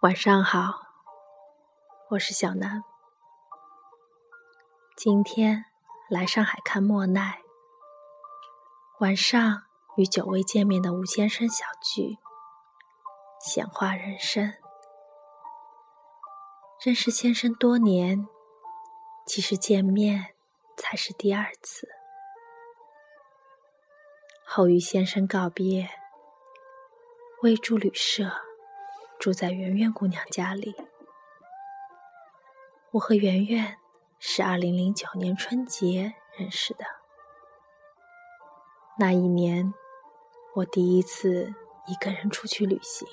晚上好，我是小南。今天来上海看莫奈，晚上与久未见面的吴先生小聚，闲话人生。认识先生多年，其实见面才是第二次。后与先生告别，未住旅社。住在圆圆姑娘家里。我和圆圆是二零零九年春节认识的。那一年，我第一次一个人出去旅行，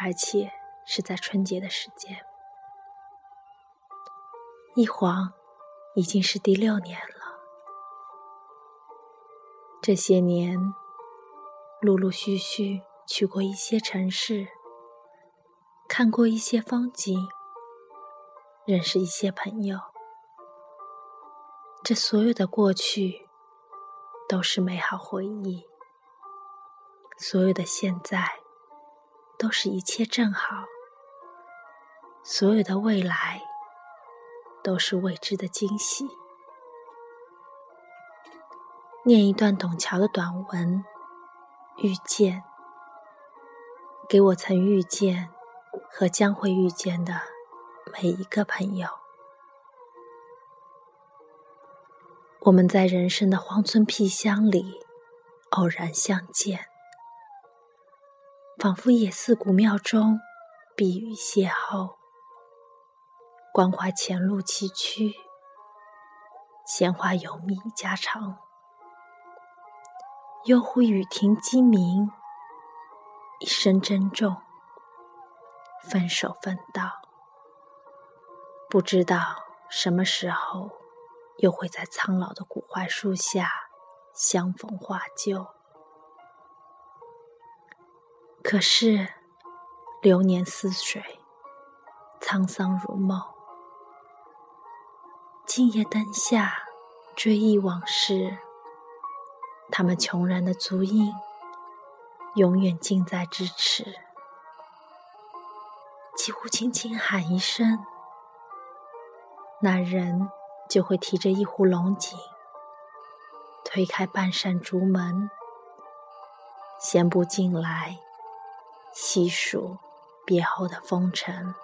而且是在春节的时间。一晃，已经是第六年了。这些年，陆陆续续去过一些城市。看过一些风景，认识一些朋友，这所有的过去都是美好回忆；所有的现在都是一切正好；所有的未来都是未知的惊喜。念一段董桥的短文：遇见，给我曾遇见。和将会遇见的每一个朋友，我们在人生的荒村僻乡里偶然相见，仿佛野寺古庙中避雨邂逅，关怀前路崎岖，闲话有蜜家常，悠忽雨停鸡鸣，一声珍重。分手分道，不知道什么时候又会在苍老的古槐树下相逢话旧。可是流年似水，沧桑如梦。今夜灯下追忆往事，他们穷然的足印，永远近在咫尺。几乎轻轻喊一声，那人就会提着一壶龙井，推开半扇竹门，闲步进来，细数别后的风尘。